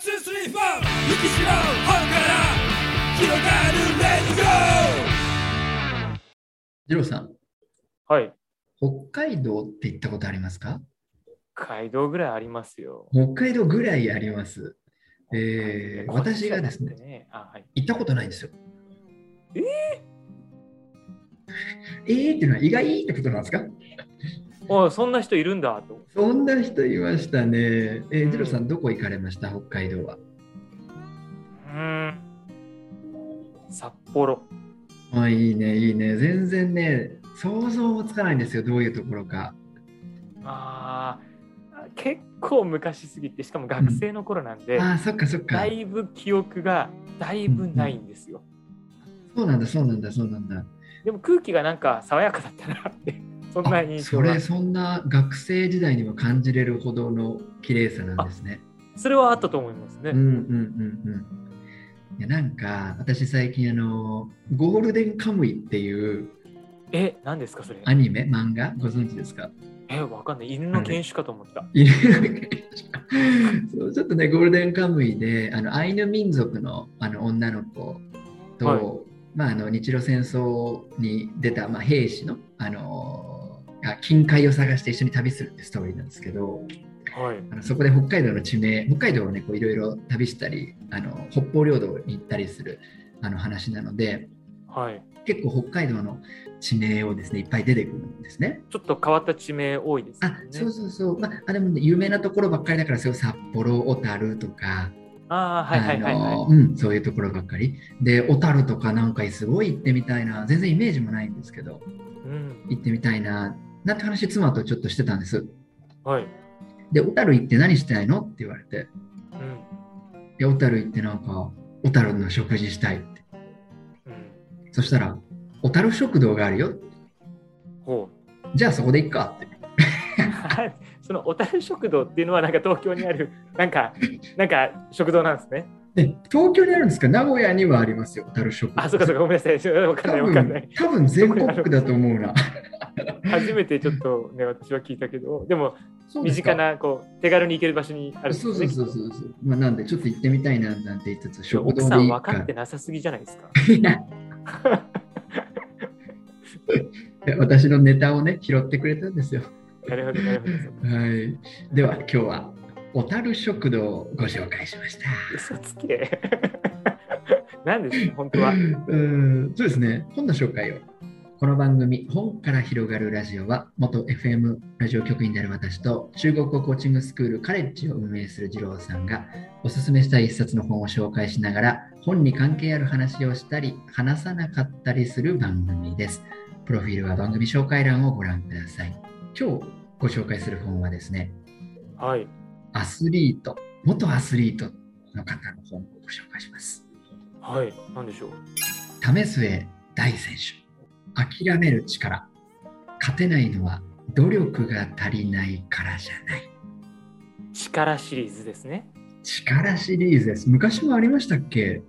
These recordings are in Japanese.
Two three four 雪城本から広がるレディジローさん、はい。北海道って行ったことありますか？北海道ぐらいありますよ。北海道ぐらいあります。えー私がですね、ね。あ、はい。行ったことないんですよ。ええーっていうのは意外ってことなんですか？おそんな人いるんだと。そんな人いましたね。えーうんジローさん、どこ行かれました？北海道は。うーん。札幌。あ、いいね、いいね。全然ね、想像もつかないんですよ、どういうところか。ああ、結構昔すぎて、しかも学生の頃なんで、あー、そっかそっかだ。いぶ記憶がだいぶないんですよ。そうなんだ、そうなんだ、そうなんだ。でも空気がなんか爽やかだったなって、そんなあ印象がそれ、。そんな学生時代にも感じれるほどの綺麗さなんですね。それはあったと思いますね。うんうんうんうん。いやなんか私最近あのゴールデンカムイっていうえ、何ですかそれ？アニメ漫画？ご存知ですか？え、わかんない。犬の犬種かと思った。いるそうちょっとねゴールデンカムイであのアイヌ民族のあの女の子と、はいまあ、あの日露戦争に出た、まあ、兵士のあのが金塊を探して一緒に旅するってストーリーなんですけど、はい。あのそこで北海道の地名北海道をねこういろいろ旅したりあの北方領土に行ったりするあの話なのではい。結構北海道の地名をですねいっぱい出てくるんですね。ちょっと変わった地名多いですよあね。そうそうそう、まあ、あでも、ね、有名なところばっかりだからそう札幌小樽とか、ああ、はいはいはいはい。うん、そういうところばっかりで小樽とかなんかすごい行ってみたいな全然イメージもないんですけどうん。行ってみたいななんて話妻とちょっとしてたんです。はい。で小樽行って何したいのって言われてうん。で小樽行ってなんか小樽の食事したいってうん。そしたら小樽食堂があるよほじゃあそこで行っかってう。その小樽食堂っていうのはなんか東京にある なんかなんか食堂なんですね。で東京にあるんですか？名古屋にはありますよ小樽食堂あ、そうかそうかごめんなさい。わかんない多わかんない分。多分全国区だと思うな 初めてちょっとね私は聞いたけど、でも身近なこう手軽に行ける場所にあるね。そうそうそうそうそう、まあ、なんでちょっと行ってみたいななんて言いつつ食奥堂さん分かってなさすぎじゃないですか。私のネタをね拾ってくれたんですよなるほどなるほど。はいでは今日は小樽食堂をご紹介しました嘘つけ。なんですか本当は。うんそうですね本の紹介をこの番組「本から広がるラジオは」元 FM ラジオ局員である私と中国語コーチングスクールカレッジを運営する二郎さんがおすすめしたい一冊の本を紹介しながら本に関係ある話をしたり話さなかったりする番組です。プロフィールは番組紹介欄をご覧ください。今日ご紹介する本はですね、はい。アスリート、元アスリートの方の本をご紹介します。はい。なんでしょう？為末大選手。諦める力。勝てないのは努力が足りないからじゃない。力シリーズですね。力シリーズです。昔もありましたっけ？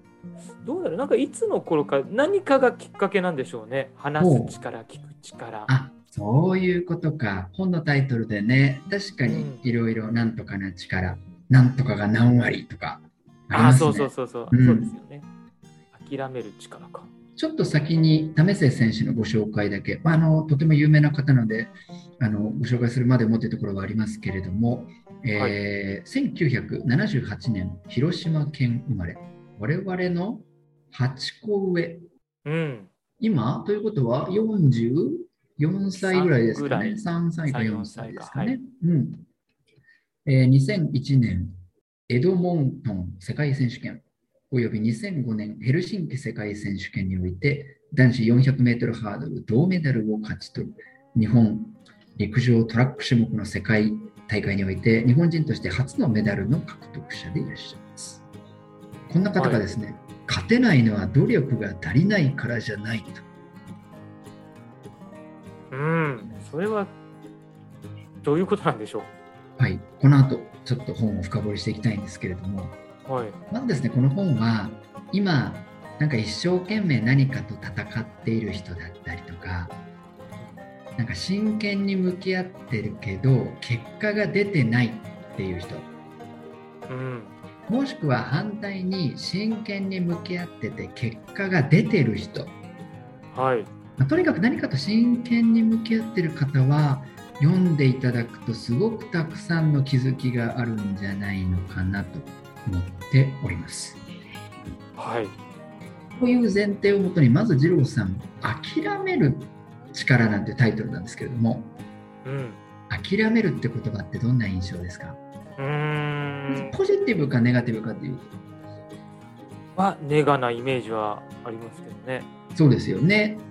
どうだろう？なんかいつの頃か何かがきっかけなんでしょうね。話す力、聞く力。あそういうことか。本のタイトルでね、確かにうんいろいろなんとかな力、なんとかが何割とかありあ、ますね。そうそうそうそう、うんそうですよね。諦める力か。ちょっと先に為末選手のご紹介だけ、まあ、あのとても有名な方なのであのご紹介するまでもというところはありますけれども、えー1978年広島県生まれ我々の8個上うん。今？ということは44歳ぐらいですかね。三3歳か4 3歳ですかはい。ね、うん。えー2001年エドモントン世界選手権および2005年ヘルシンキ世界選手権において男子400メートルハードル銅メダルを勝ち取る日本陸上トラック種目の世界大会において日本人として初のメダルの獲得者でいらっしゃいます。こんな方がですね、勝てないのは努力が足りないからじゃないと。うん。それはどういうことなんでしょはい、この後ちょっと本を深掘りしていきたいんですけれども、う。はい。まずですね、この本は今、なんか一生懸命何かと戦っている人だったりとか、なんか真剣に向き合ってるけど、結果が出てないっていう人、うん。もしくは反対に真剣に向き合ってて結果が出てる人、はい。まあとにかく何かと真剣に向き合ってる方は読んでいただくとすごくたくさんの気づきがあるんじゃないのかなと思っております。はい。こういう前提をもとにまず二郎さん「諦める力」なんてタイトルなんですけれどもうん。諦めるって言葉ってどんな印象ですか？うーん。ポジティブかネガティブかっていうは、ネガなイメージはありますけどね。そうですよね「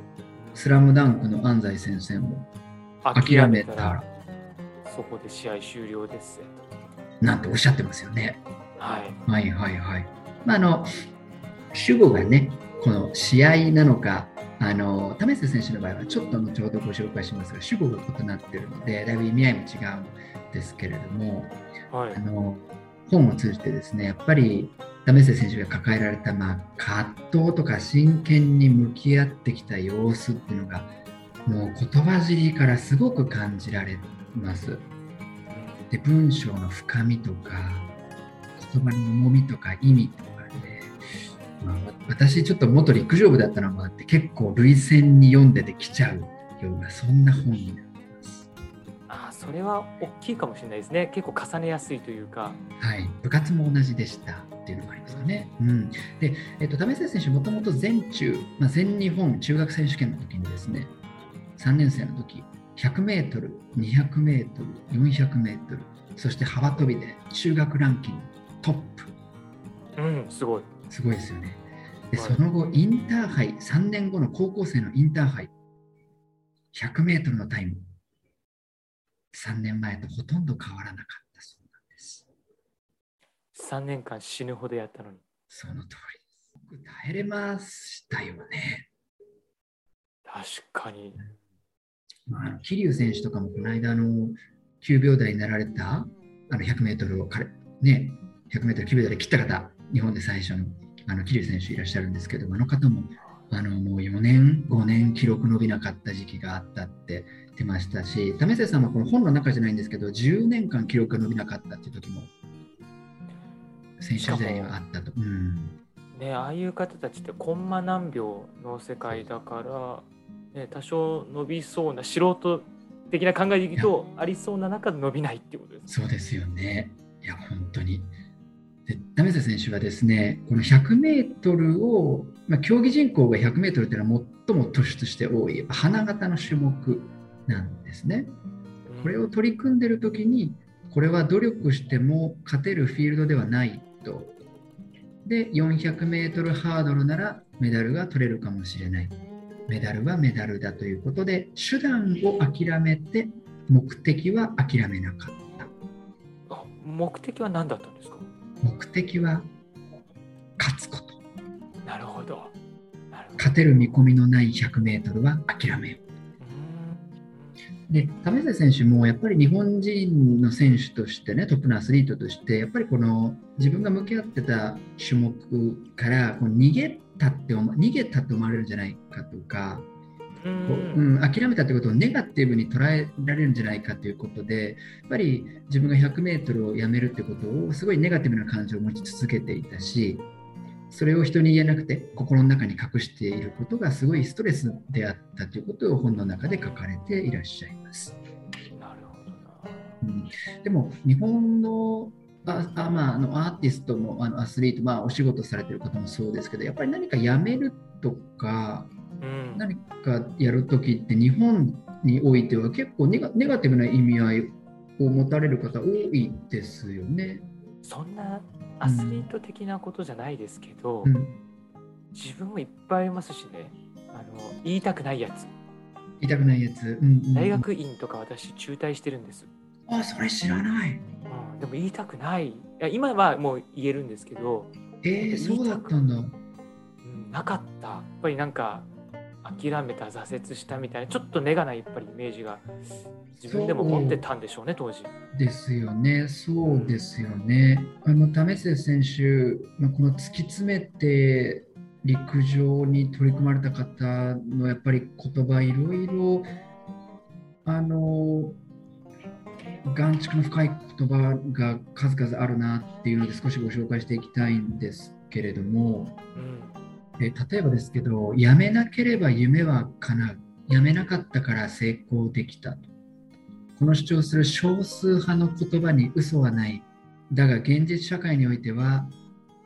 スラムダンクの安西先生も諦めたらそこで試合終了ですよ。なんておっしゃってますよね。はい。はいはいはい。まあ、あの主語がね、この試合なのか、あの為末選手の場合はちょっと後ほどご紹介しますが、主語が異なっているので、だいぶ意味合いも違うんですけれども、はいあ。の本を通じてですね、やっぱり為末選手が抱えられた、まあ、葛藤とか真剣に向き合ってきた様子っていうのが、もう言葉尻からすごく感じられます。で文章の深みとか言葉の重みとか意味とかで、まあ、私ちょっと元陸上部だったのもあって結構類線に読んでてきちゃうようなそんな本になってます。ああ、それは大きいかもしれないですね。結構重ねやすいというか。はい、部活も同じでしたっていうのもありますよね。うん、で、えっと、為末選手、もともと全中、まあ、全日本中学選手権の時にですね、3年生の時100メートル、200メートル、400メートル、そして幅跳びで中学ランキングトップ。うん、すごい。すごいですよね。で、はいその後、インターハイ、3年後の高校生のインターハイ、100メートルのタイム、3年前とほとんど変わらなかったそうなんです。3年間死ぬほどやったのに。その通りです。よく耐えれましたよね。確かに。まあ、桐生選手とかもこの間あの9秒台になられたあの100メートルを彼、ね、100メートル9秒台で切った方、日本で最初のあの桐生選手いらっしゃるんですけども、あの方もあのもう4年、5年記録伸びなかった時期があったって言ってましたし、為末さんはこの本の中じゃないんですけど、10年間記録が伸びなかったっていう時も選手時代にはあったと。うんね、ああいう方たちってコンマ何秒の世界だから、ね、多少伸びそうな素人的な考えでいくとありそうな中で伸びないっていうことです。そうですよね。いや、本当に。で、ダメセ選手はですね、この100メートルを、まあ、競技人口が100メートルというのは最も突出して多い、花形の種目なんですね。これを取り組んでるときに、これは努力しても勝てるフィールドではないと。で、400メートルハードルならメダルが取れるかもしれない。メダルはメダルだということで、手段を諦めて、目的は諦めなかった。目的は何だったんですか？目的は勝つこと。なるほど。勝てる見込みのない100メートルは諦めよう。うで、為末選手もやっぱり日本人の選手としてね、トップのアスリートとして、やっぱりこの自分が向き合ってた種目からこう逃げたって思逃げたと思われるんじゃないかとか、ううん、諦めたということをネガティブに捉えられるんじゃないかということで、やっぱり自分が100メートルをやめるってことをすごいネガティブな感情を持ち続けていたし、それを人に言えなくて心の中に隠していることがすごいストレスであったということを本の中で書かれていらっしゃいます。なるほどな。うん、でも日本のああ、まあ、あのアーティストもあのアスリート、まあ、お仕事されてる方もそうですけどやっぱり何かやめるとかうん。何かやるときって日本においては結構ネガネガティブな意味合いを持たれる方多いですよね。そんなアスリート的なことじゃないですけど、うん、自分もいっぱいありますしね。あの言いたくないやつ。痛くないやつ。うんうんうん。大学院とか私中退してるんです、あそれ知らない。うん、でも言いたくない。いや今はもう言えるんですけど、えー、そうだったんだ。うん、なかった。やっぱりなんか諦めた挫折したみたいなちょっとネガなやっぱりイメージが自分でも持ってたんでしょうね当時。ですよね、そうですよね。あの為末選手、まあ、この突き詰めて陸上に取り組まれた方のやっぱり言葉、いろいろあの眼蓄の深い言葉が数々あるなっていうので少しご紹介していきたいんですけれども、うんえ例えばですけど、やめなければ夢は叶う。やめなかったから成功できた。この主張する少数派の言葉に嘘はない。だが現実社会においては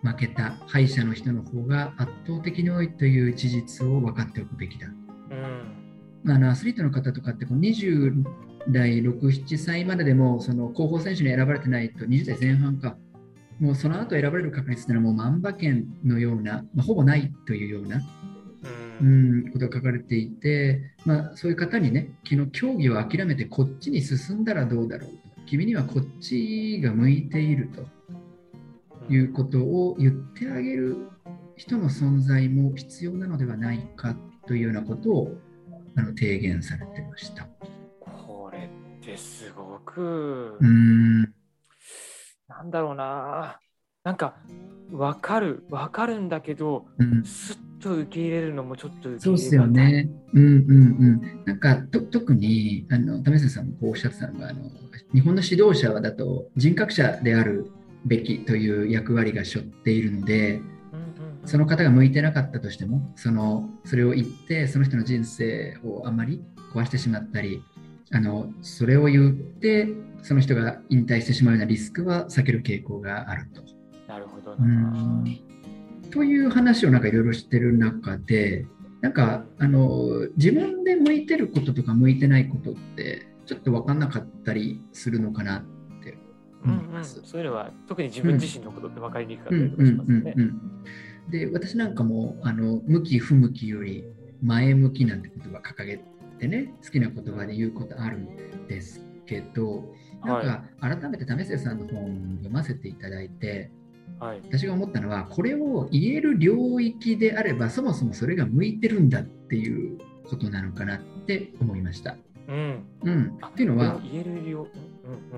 負けた敗者の人の方が圧倒的に多いという事実を分かっておくべきだ。うんあのアスリートの方とかってこう20代6、7歳まででもその候補選手に選ばれてないと20代前半か、もうその後選ばれる確率っていうのはもう万馬券のような、まあ、ほぼないというような、ううんん、ことが書かれていて、まあ、そういう方にね、昨日競技を諦めてこっちに進んだらどうだろうと。君にはこっちが向いているということを言ってあげる人の存在も必要なのではないかというようなことをあの提言されてました。これってすごく、うーんなんだろうななんか分かる分かるんだけどうんすっと受け入れるのもちょっとそうですよね。うんうんうん。なんかと特にあの為末さんもこうおっしゃってたのがあの日本の指導者はだと人格者であるべきという役割が背負っているのでその方が向いてなかったとしてもそのそれを言ってその人の人生をあまり壊してしまったりあのそれを言ってその人が引退してしまうようなリスクは避ける傾向があると。なるほどうな。んという話をなんかいろいろしてる中でなんかあの自分で向いてることとか向いてないことってちょっと分かんなかったりするのかなってうんうん、思います。そういうのは特に自分自身のことって分かりにくかっうんたりとかしますよねうんうんう。んで私なんかもあの向き不向きより前向きなんて言葉掲げてね好きな言葉で言うことあるんですけどなんか改めて為末さんの本読ませていただいてはい。私が思ったのはこれを言える領域であればそもそもそれが向いてるんだっていうことなのかなって思いました。うん。うん、あっていうのは、言えるよ。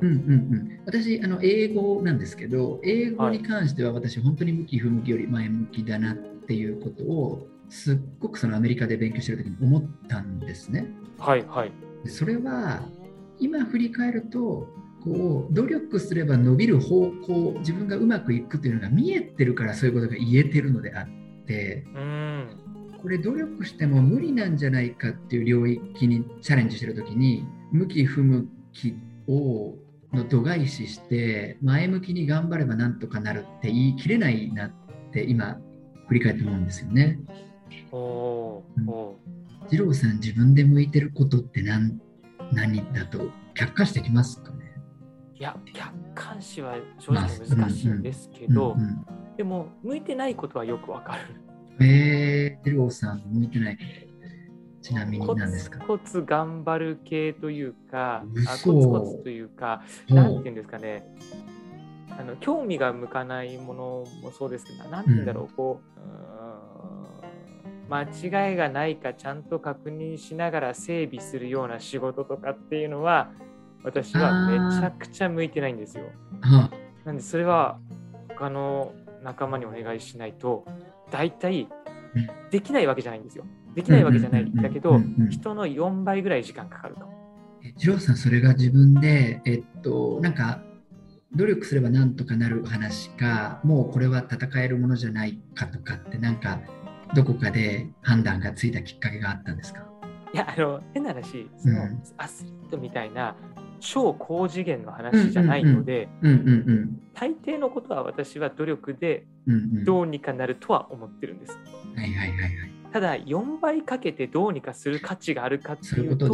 ううんんうんうんうん、私あの英語なんですけど英語に関しては私本当に向き不向きより前向きだなっていうことをすっごくそのアメリカで勉強してる時に思ったんですね。はいはい。でそれは今振り返るとこう努力すれば伸びる方向自分がうまくいくというのが見えてるからそういうことが言えてるのであってうん。これ努力しても無理なんじゃないかっていう領域にチャレンジしてる時に向き不向きをの度外視して前向きに頑張ればなんとかなるって言い切れないなって今振り返って思うんですよね。おーうんお二郎さん自分で向いてることって何何だと客観視できますかね？ーいや、客観視は正直難しいんですけど、うんうんでも、向いてないことはよくわかる。えー、二郎さん向いてない。ちなみにコツ何ですか？コツ頑張る系というか、あ嘘。コツコツというか、なんていうんですかね、あの興味が向かないものもそうですけど、なんていうんだろう、こう、うーん間違いがないかちゃんと確認しながら整備するような仕事とかっていうのは、私はめちゃくちゃ向いてないんですよ。あなんで、それは他の仲間にお願いしないと、大体うんできないわけじゃないんですよ。できないわけじゃないんだけど人の4倍ぐらい時間かかると。え二郎さんそれが自分でえっとなんか努力すればなんとかなる話かもうこれは戦えるものじゃないかとかってなんかどこかで判断がついたきっかけがあったんですか？いや、あの、変な話、その、うん。アスリートみたいな超高次元の話じゃないので、大抵のことは私は努力でどうにかなるとは思ってるんです。ただ、4倍かけてどうにかする価値があるかっていうと、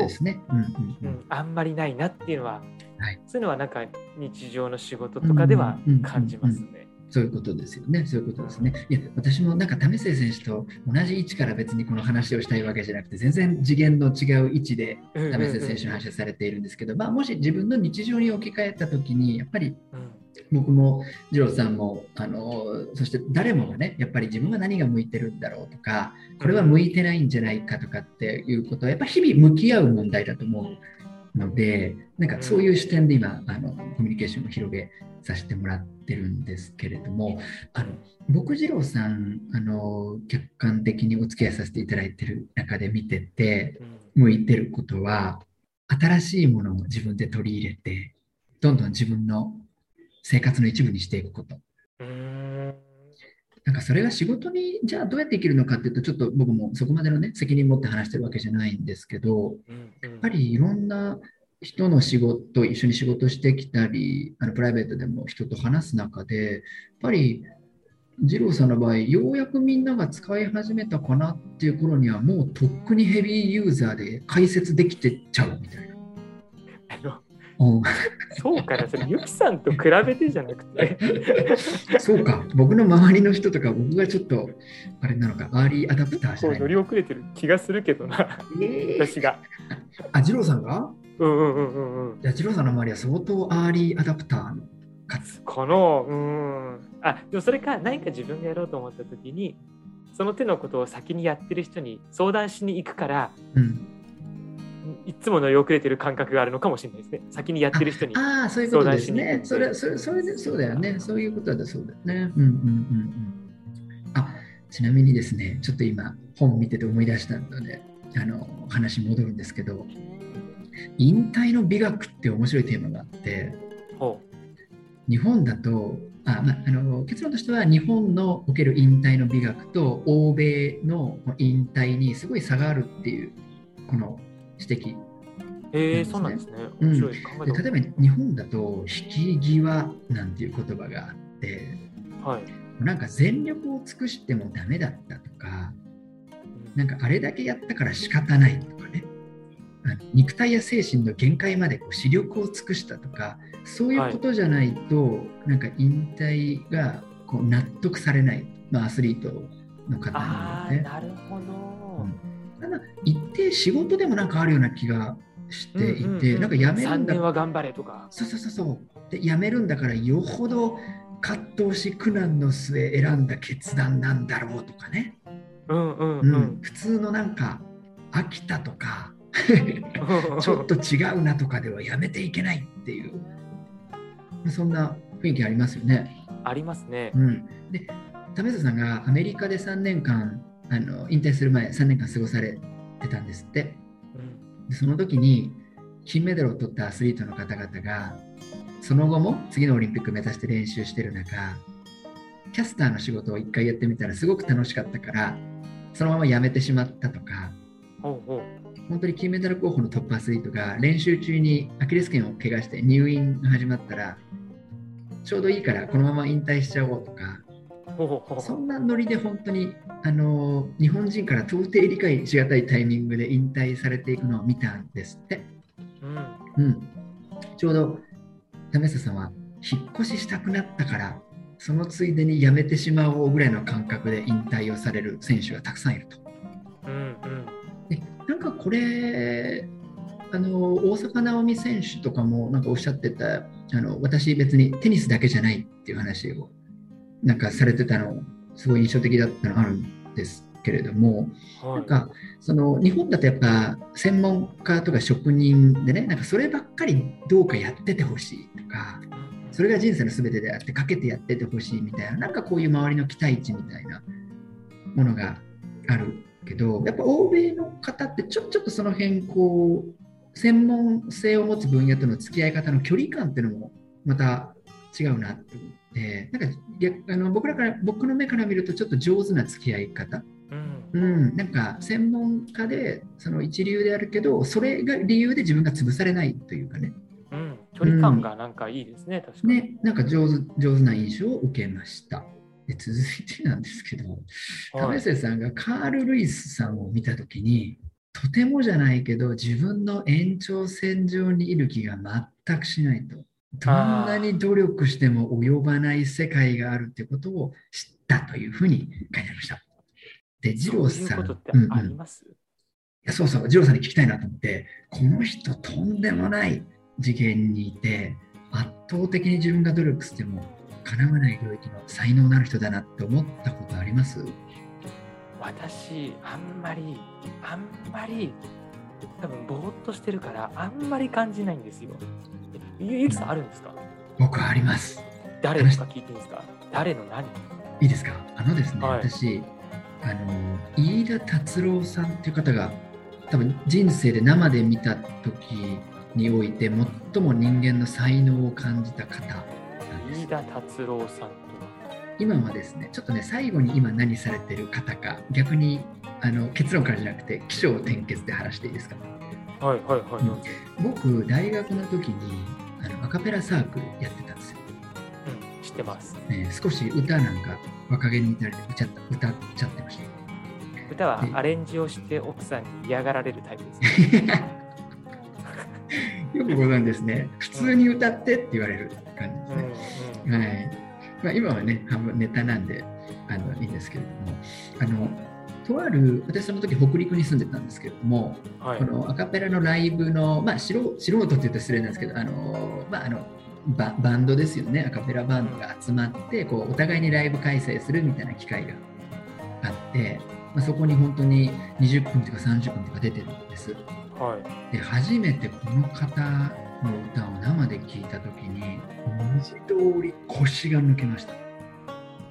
あんまりないなっていうのは、はい。そういうのはなんか日常の仕事とかでは感じます。ね。そういうことですよね。そういうことですね。いや、私もなんか為末選手と同じ位置から別にこの話をしたいわけじゃなくて、全然次元の違う位置で為末選手の話をされているんですけど、まあ、もし自分の日常に置き換えたときに、やっぱりうん僕も二郎さんもあのそして誰もがねやっぱり自分は何が向いてるんだろうとかこれは向いてないんじゃないかとかっていうことはやっぱ日々向き合う問題だと思うのでなんかそういう視点で今あのコミュニケーションを広げさせてもらってるんですけれどもあの僕二郎さんあの客観的にお付き合いさせていただいてる中で見ててうん。向いてることは新しいものを自分で取り入れてどんどん自分の生活の一部にしていくこと。なんかそれが仕事にじゃあどうやって生きるのかっていうとちょっと僕もそこまでのね責任持って話してるわけじゃないんですけどやっぱりいろんな人の仕事一緒に仕事してきたりあのプライベートでも人と話す中でやっぱり二郎さんの場合ようやくみんなが使い始めたかなっていう頃にはもうとっくにヘビーユーザーで解説できてっちゃうみたいな。うんそうかな、それ、ゆきさんと比べてじゃなくて、そうか、僕の周りの人とか、僕がちょっと、あれなのか、アーリーアダプターじゃない乗り遅れてる気がするけどな、えー私が。あ、二郎さんが？うんうんうんうんうん。じゃあ、二郎さんの周りは相当アーリーアダプターの数。この、うん。あ、でもそれか、何か自分がやろうと思ったときに、その手のことを先にやってる人に相談しに行くから、うん、いつも乗り遅れてる感覚があるのかもしれないですね。先にやってる人に。ああ、そういうことですね。それ、それ、それで、そうだよね。そういうことだそうだよね。うんうんうんうん。あ、ちなみにですね、ちょっと今、本見てて思い出したので、あの、話戻るんですけど、引退の美学って面白いテーマがあって、ほ日本だとあ、まあ、あの結論としては日本のおける引退の美学と欧米の引退にすごい差があるっていうこの指摘う。えー、そそううなんんですねね。面白い。考えたことで例えば日本だと引き際なんていう言葉があってはい。なんか全力を尽くしてもダメだったとかなんかあれだけやったから仕方ないとかね肉体や精神の限界までこう視力を尽くしたとかそういうことじゃないと、なんか引退がこう納得されない、まあ、アスリートの方ああ、にねなるほど。ただ一定仕事でもなんかあるような気がしていて、うんうんうんなんか辞める3んだ年は頑張れとか。そうそうそうそうで辞めるんだからよほど葛藤し苦難の末選んだ決断なんだろうとかね、うんうんううんん。普通のなんか飽きたとか ちょっと違うなとかではやめていけないっていう、そんな雰囲気ありますよね。ありますねう。ん、で、為末さんがアメリカで3年間、あの引退する前、3年間過ごされてたんですって。うんでその時に金メダルを取ったアスリートの方々が、その後も次のオリンピック目指して練習してる中、キャスターの仕事を1回やってみたらすごく楽しかったから、そのまま辞めてしまったとか、本当に金メダル候補のトップアスリートが練習中にアキレス腱を怪我して入院が始まったらちょうどいいからこのまま引退しちゃおうとかそんなノリで本当にあの日本人から到底理解しがたいタイミングで引退されていくのを見たんですって、うん。うん、ちょうど為末さんは引っ越ししたくなったからそのついでに辞めてしまおうぐらいの感覚で引退をされる選手がたくさんいると。うんうん。でなんかこれあの大坂なおみ選手とかもなんかおっしゃってたあの私別にテニスだけじゃないっていう話をなんかされてたのすごい印象的だったのあるんですけれどもはい。なんかその日本だとやっぱ専門家とか職人でねなんかそればっかりどうかやっててほしいとかそれが人生の全てであってかけてやっててほしいみたいななんかこういう周りの期待値みたいなものがあるけどやっぱ欧米の方ってちょちょっとその辺こう専門性を持つ分野との付き合い方の距離感っていうのもまた違うなって思ってなんか逆あの僕らから僕の目から見るとちょっと上手な付き合い方。うん。うん、なんか専門家でその一流であるけどそれが理由で自分が潰されないというかね。うん。距離感がなんかいいですね、確かに。ね。なんか上手上手な印象を受けました。で続いてなんですけどはい。為末さんがカール・ルイスさんを見た時にとてもじゃないけど自分の延長線上にいる気が全くしないとどんなに努力しても及ばない世界があるってことを知ったというふうに書いてありました。で二郎さん。うんうん。いやそうそう、二郎さんに聞きたいなと思って、この人とんでもない次元にいて、圧倒的に自分が努力しても叶わない領域の才能のある人だなって思ったことあります？私、あんまり、あんまり、多分ぼーっとしてるから、あんまり感じないんですよ。えゆゆきさんあるんですか？僕はあります。誰ですか聞いていいですか？誰の何？いいですか？あのですね、はい私、あの、飯田達郎さんっていう方が、多分人生で生で見た時において最も人間の才能を感じた方飯田達郎さん。今はですねちょっとね最後に今何されてる方か逆にあの結論からじゃなくて起承転結で話していいですか？はいはいはい。うん僕大学の時にあのアカペラサークルやってたんですよ、うん、知ってます。ね、少し歌なんか若気に至られて歌っちゃった歌っちゃってました歌はアレンジをして奥さんに嫌がられるタイプです、ね。よくご存知ですね。普通に歌ってって言われる感じうんですね。うんはい。まあ、今はね、半分ネタなんであのいいんですけれども、あの、とある、私その時北陸に住んでたんですけれども、はいこのアカペラのライブの、まあ素人素人って言うと失礼なんですけど、あの、まああの、ババンドですよね、アカペラバンドが集まって、こうお互いにライブ開催するみたいな機会があって、まあ、そこに本当に20分とか30分とか出てるんです。はい。で初めてこの方の歌を生で聴いた時に文字通り腰が抜けました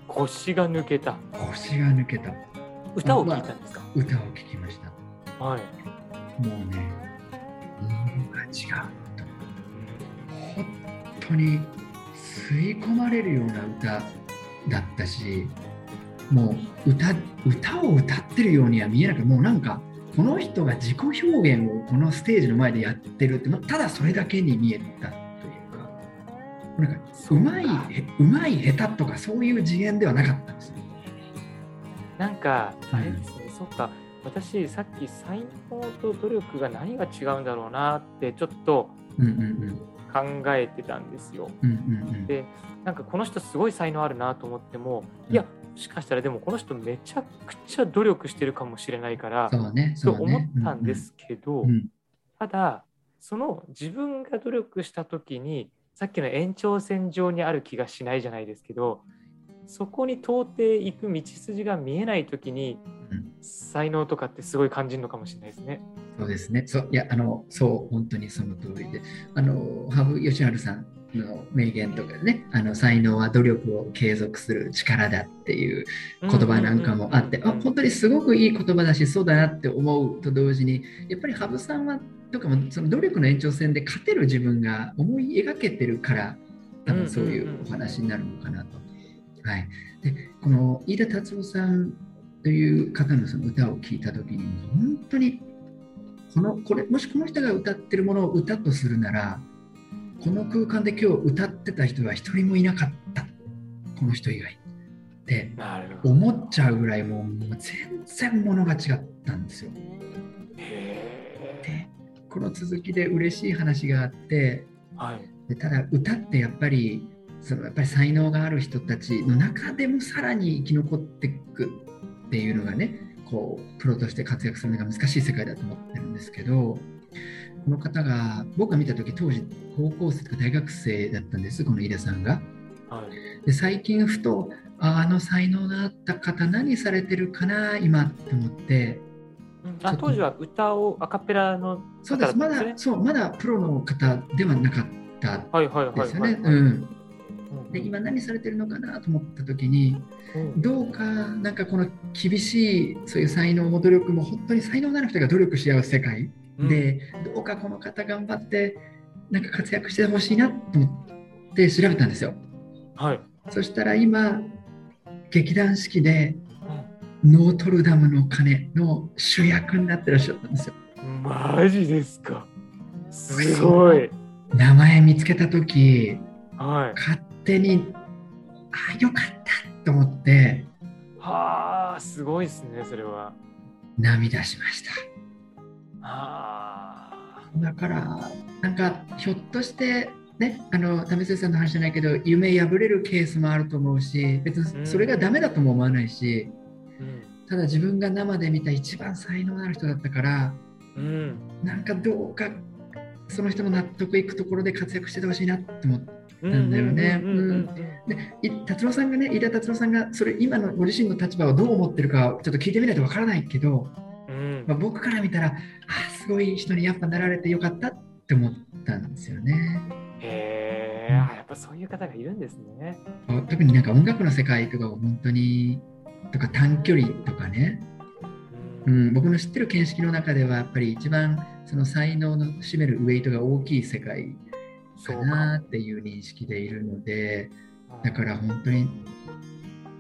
腰が抜けた。腰が抜けた歌を聞いたんですか、歌を聴きました。はい。もうね人間が違うと。本当に吸い込まれるような歌だったしもう歌歌を歌ってるようには見えなくてもうなんかこの人が自己表現をこのステージの前でやってるってまただそれだけに見えたというか。なんかうまいへうまい下手とかそういう次元ではなかった。なんか、あれですね、そっか、私、さっき才能と努力が何が違うんだろうなって、ちょっと考えてたんですよ。で、なんかこの人すごい才能あるなと思っても、うん。いや、もしかしたらでもこの人めちゃくちゃ努力してるかもしれないから、そう思ったんですけど、うんうん。ただ、その自分が努力した時に、さっきの延長線上にある気がしないじゃないですけど、そこに到底行く道筋が見えない時に、うん才能とかってすごい感じるのかもしれないですね。そうですね。そういやあのそう本当にその通りで、あの羽生善治さんの名言とかでね、あの才能は努力を継続する力だっていう言葉なんかもあって、あ本当にすごくいい言葉だし、そうだなって思うと同時に、やっぱり羽生さんはとかもその努力の延長線で勝てる自分が思い描けてるから、多分そういうお話になるのかなと。はい。で、この飯田達夫さんという方のその歌を聴いたときに、本当にこのこれもしこの人が歌ってるものを歌とするならこの空間で今日歌ってた人は一人もいなかったこの人以外って。思っちゃうぐらいもう全然ものが違ったんですよ。へでこの続きで嬉しい話があってーはい。でただ歌ってやっぱりそのやっぱり才能がある人たちの中でもさらに生き残っていくっていうのがねこうプロとして活躍するのが難しい世界だと思ってるんですけどこの方が僕が見た時当時高校生とか大学生だったんですこの井出さんが。はい。で最近ふとああの才能があった方何されてるかな今って思ってあ当時は歌をアカペラのそうですま方だそうまだプロの方ではなかったはいはいはいですよね。はい。うんうんで今何されてるのかなと思った時にうんどうかなんかこの厳しいそういう才能も努力も本当に才能のある人が努力し合う世界で、どうかこの方頑張ってなんか活躍してほしいなと思って調べたんですよ。はい。そしたら今劇団四季でノートルダムの鐘の主役になってらっしゃったんですよ。マジですか。すごい。名前見つけた時はい。勝手にあよかったと思ってはあ、すごいですね、それは。涙しました。あだから、なんかひょっとして、ね、あの為末さんの話じゃないけど、夢破れるケースもあると思うし、別にそれがダメだとも思わないし、あ。うん。ただ自分が生で見た一番才能のある人だったから、うん。なんかどうかその人の納得いくところで活躍しててほしいなって思って。うんなんだよね。でい達郎さんがね、飯田達郎さんがそれ今のご自身の立場をどう思ってるかちょっと聞いてみないとわからないけど、うん。まあ、僕から見たら、あすごい人にやっぱなられてよかったって思ったんですよね。へえ、あやっぱそういう方がいるんですね。特になんか音楽の世界とかを本当にとか短距離とかね、ううんん、僕の知ってる見識の中ではやっぱり一番その才能の占めるウェイトが大きい世界かそうなかっていう認識でいるので、も。だから本当に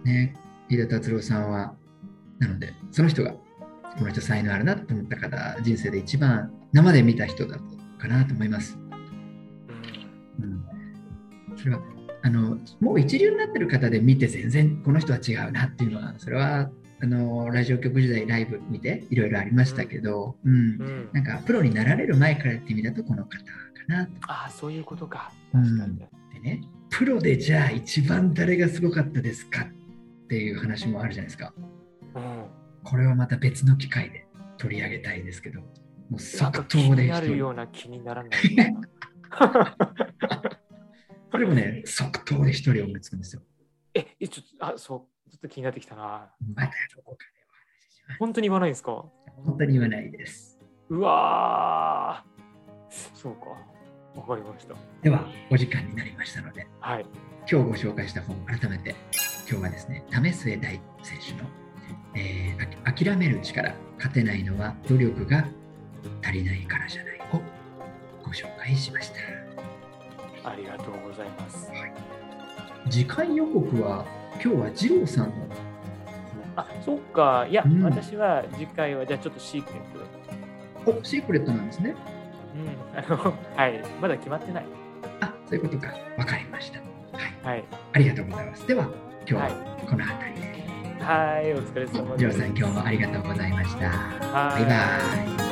ね、飯田達郎さんは、なので、その人が、この人才能あるなと思った方、人生で一番生で見た人だったかなと思います。うんうん、それはあのもう一流になってる方で見て全然この人は違うなっていうのはそれはあのラジオ局時代ライブ見ていろいろありましたけど、うんうんなんかプロになられる前からって意味だとこの方かなと。ああ、そういうことか。うん確かに。でねプロでじゃあ一番誰がすごかったですかっていう話もあるじゃないですか。うんこれはまた別の機会で取り上げたいですけどもう即答でなるよ人うな気にならない。これもね即答で一人思いつくんですよ。え、えちょっと、あ、そう、ちょっと気になってきたな。またどこかでお話しします。本当に言わないんですか？本当に言わないです。うわーそうか。わかりました。では、お時間になりましたので、はい。今日ご紹介した本、改めて、今日はですね、為末大選手の、えーあき諦める力、勝てないのは努力が足りないからじゃないをご紹介しました。ありがとうございます。次回予告は、今日は二郎さんの、あ、そっか。いや、うん私は次回は、じゃあちょっとシークレットで。おシークレットなんですね。うん。あの、はい。まだ決まってない。あ、そういうことか。わかりました。はい。はい。ありがとうございます。では、今日ははいこの辺りで。はい。お疲れ様です。二郎さん、今日もありがとうございました。はいバイバイ。